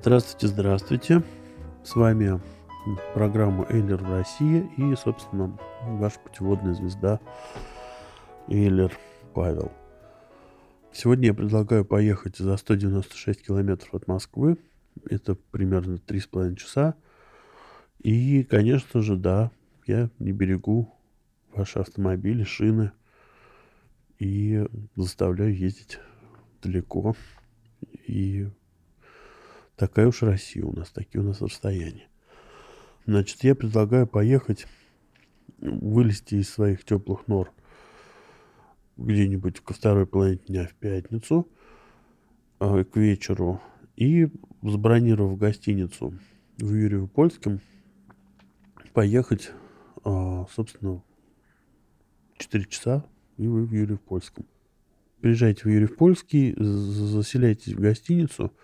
Здравствуйте, здравствуйте. С вами программа Эйлер в России и, собственно, ваша путеводная звезда Эйлер Павел. Сегодня я предлагаю поехать за 196 километров от Москвы. Это примерно 3,5 часа. И, конечно же, да, я не берегу ваши автомобили, шины и заставляю ездить далеко и Такая уж Россия у нас, такие у нас расстояния. Значит, я предлагаю поехать, вылезти из своих теплых нор где-нибудь ко второй половине дня в пятницу, э, к вечеру, и забронировав гостиницу в Юрьево-Польском, поехать, э, собственно, 4 часа, и вы в Юрьев-Польском. Приезжайте в Юрьев-Польский, заселяйтесь в гостиницу –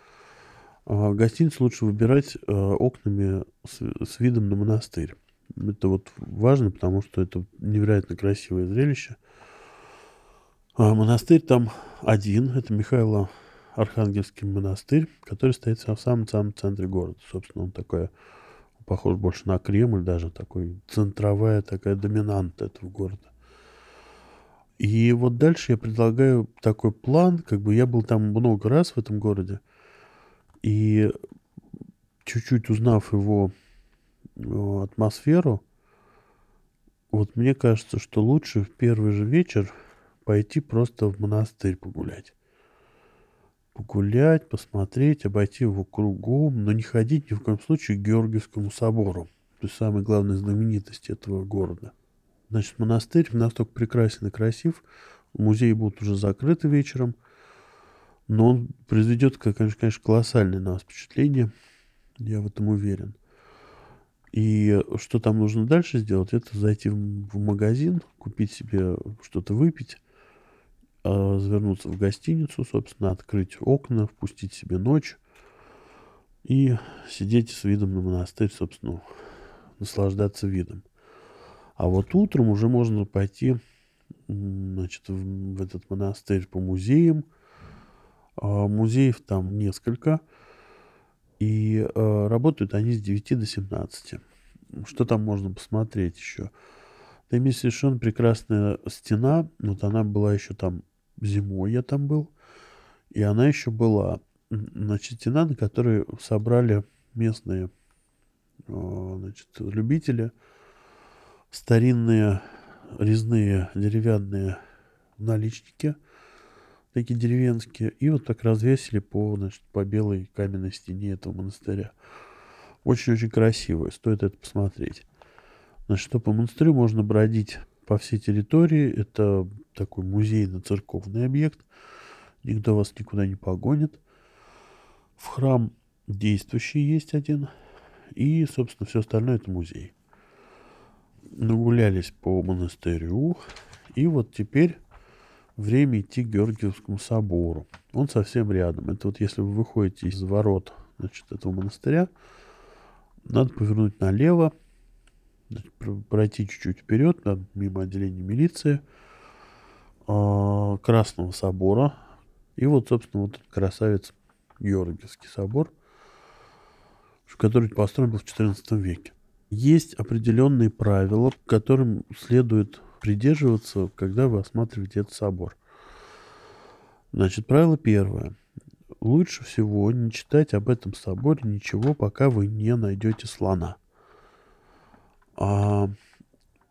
гостиницу лучше выбирать э, окнами с, с видом на монастырь. Это вот важно, потому что это невероятно красивое зрелище. А монастырь там один, это Михайло Архангельский монастырь, который стоит в самом-самом центре города. Собственно, он такой, похож больше на Кремль, даже такой центровая такая доминанта этого города. И вот дальше я предлагаю такой план, как бы я был там много раз в этом городе, и чуть-чуть узнав его э, атмосферу, вот мне кажется, что лучше в первый же вечер пойти просто в монастырь погулять. Погулять, посмотреть, обойти его кругом, но не ходить ни в коем случае к Георгиевскому собору, то есть самой главной знаменитости этого города. Значит, монастырь настолько прекрасен и красив, музеи будут уже закрыты вечером – но он произведет, конечно, колоссальное на вас впечатление. Я в этом уверен. И что там нужно дальше сделать, это зайти в, магазин, купить себе что-то выпить, завернуться в гостиницу, собственно, открыть окна, впустить себе ночь и сидеть с видом на монастырь, собственно, наслаждаться видом. А вот утром уже можно пойти значит, в, этот монастырь по музеям, музеев там несколько, и э, работают они с 9 до 17. Что там можно посмотреть еще? Там есть совершенно прекрасная стена. Вот она была еще там зимой, я там был. И она еще была. Значит, стена, на которой собрали местные э, значит, любители старинные резные деревянные наличники – такие деревенские, и вот так развесили по, значит, по белой каменной стене этого монастыря. Очень-очень красиво, стоит это посмотреть. Значит, что по монастырю можно бродить по всей территории. Это такой музейно-церковный объект. Никто вас никуда не погонит. В храм действующий есть один. И, собственно, все остальное это музей. Нагулялись по монастырю. И вот теперь время идти к Георгиевскому собору. Он совсем рядом. Это вот если вы выходите из ворот значит, этого монастыря, надо повернуть налево, значит, пройти чуть-чуть вперед, надо мимо отделения милиции, э, Красного собора. И вот, собственно, вот этот красавец Георгиевский собор, который построен был в XIV веке. Есть определенные правила, которым следует придерживаться, когда вы осматриваете этот собор. Значит, правило первое. Лучше всего не читать об этом соборе ничего, пока вы не найдете слона. А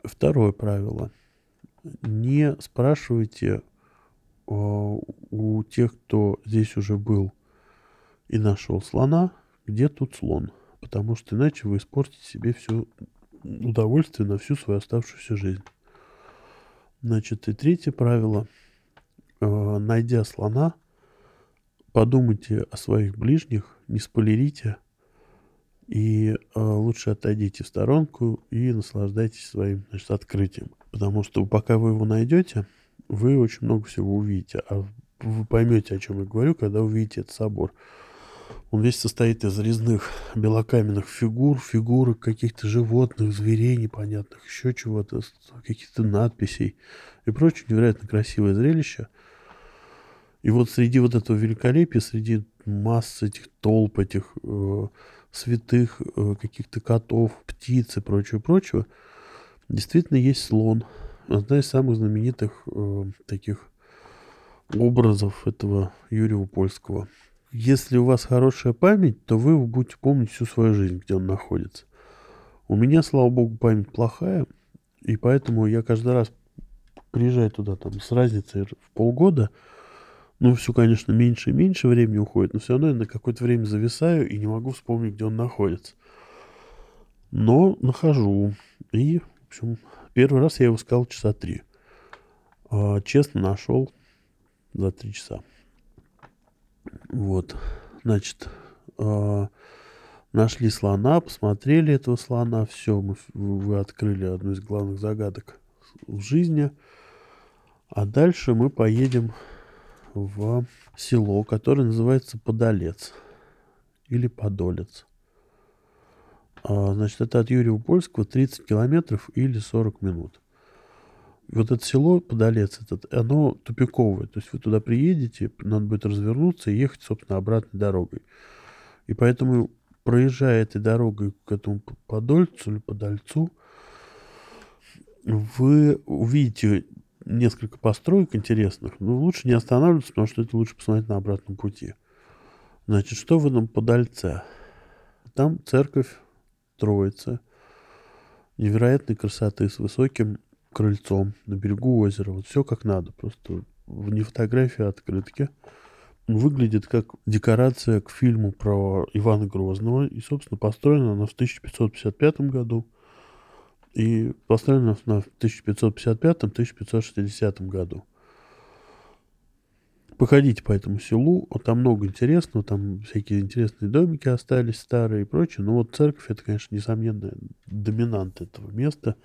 второе правило. Не спрашивайте а, у тех, кто здесь уже был и нашел слона, где тут слон. Потому что иначе вы испортите себе все удовольствие на всю свою оставшуюся жизнь. Значит, и третье правило. Э, найдя слона, подумайте о своих ближних, не спойлерите, и э, лучше отойдите в сторонку и наслаждайтесь своим значит, открытием. Потому что пока вы его найдете, вы очень много всего увидите. А вы поймете, о чем я говорю, когда увидите этот собор. Он весь состоит из резных белокаменных фигур, фигурок каких-то животных, зверей непонятных, еще чего-то, каких-то надписей и прочее невероятно красивое зрелище. И вот среди вот этого великолепия, среди массы этих толп, этих э, святых э, каких-то котов, птиц и прочего-прочего, действительно есть слон. Одна из самых знаменитых э, таких образов этого Юрия Польского. Если у вас хорошая память, то вы будете помнить всю свою жизнь, где он находится. У меня, слава богу, память плохая, и поэтому я каждый раз приезжаю туда там с разницей в полгода, ну, все, конечно, меньше и меньше времени уходит, но все равно я на какое-то время зависаю и не могу вспомнить, где он находится. Но нахожу. И, в общем, первый раз я его искал часа три. А, честно, нашел за три часа. Вот. Значит, э, нашли слона, посмотрели этого слона, все, мы, вы открыли одну из главных загадок в жизни. А дальше мы поедем в село, которое называется Подолец или Подолец. А, значит, это от Юрия Польского 30 километров или 40 минут вот это село Подолец, этот, оно тупиковое. То есть вы туда приедете, надо будет развернуться и ехать, собственно, обратной дорогой. И поэтому, проезжая этой дорогой к этому Подольцу или Подольцу, вы увидите несколько построек интересных, но лучше не останавливаться, потому что это лучше посмотреть на обратном пути. Значит, что в этом Подольце? Там церковь Троицы, невероятной красоты с высоким крыльцом на берегу озера. Вот все как надо. Просто не фотография, а открытки. Выглядит как декорация к фильму про Ивана Грозного. И, собственно, построена она в 1555 году. И построена она в 1555-1560 году. Походите по этому селу, там много интересного, там всякие интересные домики остались старые и прочее. Но вот церковь, это, конечно, несомненно доминант этого места.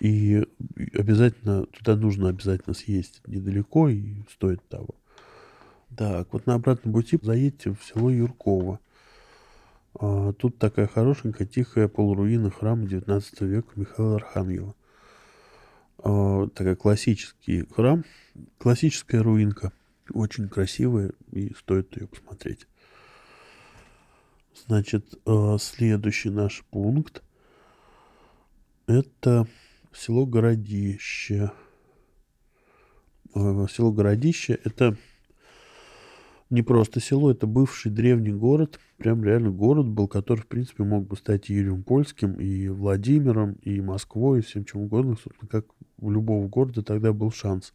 И обязательно туда нужно обязательно съездить недалеко и стоит того. Так, вот на обратном пути заедьте в село Юрково. А, тут такая хорошенькая, тихая полуруина храма 19 века Михаила Архангела. А, такая классический храм, классическая руинка. Очень красивая и стоит ее посмотреть. Значит, а, следующий наш пункт это село Городище. Село Городище – это не просто село, это бывший древний город, прям реально город был, который, в принципе, мог бы стать Юрием Польским, и Владимиром, и Москвой, и всем чем угодно, собственно, как у любого города тогда был шанс.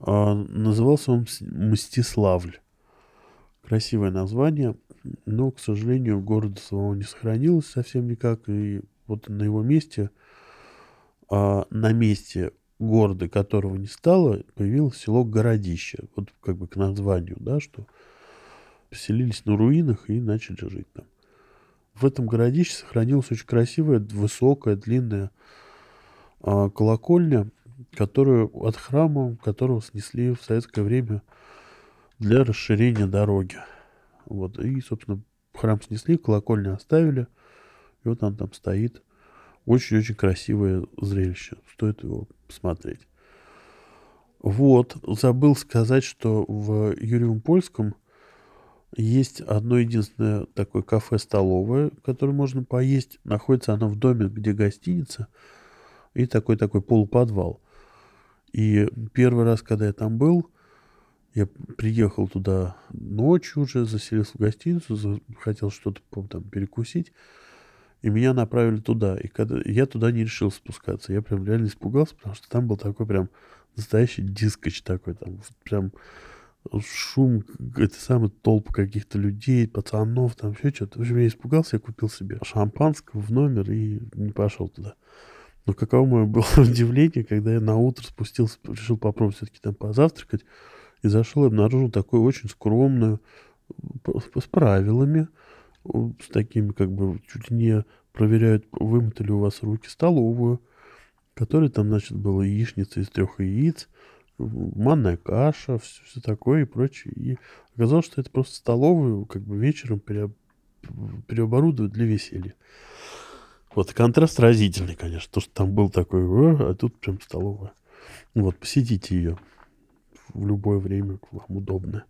А, назывался он Мстиславль. Красивое название, но, к сожалению, города самого не сохранилось совсем никак, и вот на его месте – а, на месте города, которого не стало, появилось село Городище. Вот как бы к названию, да, что поселились на руинах и начали жить там. В этом городище сохранилась очень красивая, высокая, длинная а, колокольня, которую от храма, которого снесли в советское время для расширения дороги. Вот. И, собственно, храм снесли, колокольню оставили, и вот он там стоит – очень-очень красивое зрелище. Стоит его посмотреть. Вот, забыл сказать, что в Юрьевом Польском есть одно единственное такое кафе-столовое, которое можно поесть. Находится оно в доме, где гостиница, и такой-такой полуподвал. И первый раз, когда я там был, я приехал туда ночью уже, заселился в гостиницу, хотел что-то там перекусить и меня направили туда. И когда я туда не решил спускаться, я прям реально испугался, потому что там был такой прям настоящий дискоч такой, там прям шум, это самый толп каких-то людей, пацанов, там еще что-то. В общем, я испугался, я купил себе шампанского в номер и не пошел туда. Но каково мое было удивление, когда я на утро спустился, решил попробовать все-таки там позавтракать. И зашел и обнаружил такую очень скромную, п- с правилами, с такими как бы чуть не проверяют, вымыты ли у вас руки, столовую, в которой там, значит, была яичница из трех яиц, манная каша, все, все такое и прочее. И оказалось, что это просто столовую как бы вечером пере, переоборудовать для веселья. Вот, контраст разительный, конечно. То, что там был такой, а тут прям столовая. Вот, посетите ее в любое время, вам удобно.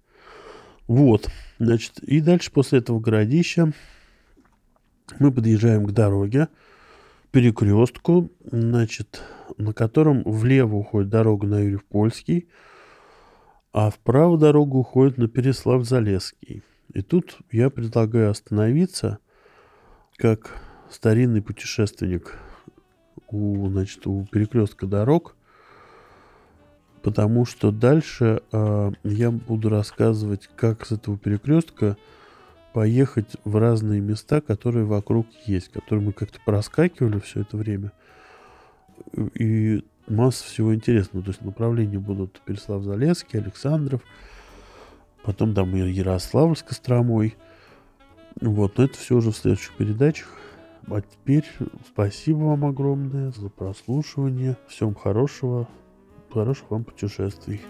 Вот, значит, и дальше после этого городища мы подъезжаем к дороге, перекрестку, значит, на котором влево уходит дорога на Юрьев Польский, а вправо дорога уходит на Переслав-Залесский. И тут я предлагаю остановиться, как старинный путешественник у, значит, у перекрестка дорог, потому что дальше э, я буду рассказывать, как с этого перекрестка поехать в разные места, которые вокруг есть, которые мы как-то проскакивали все это время. И масса всего интересного. То есть направления будут Переслав-Залесский, Александров, потом там и Ярославль с Костромой. Вот, но это все уже в следующих передачах. А теперь спасибо вам огромное за прослушивание. Всем хорошего, хороших вам путешествий.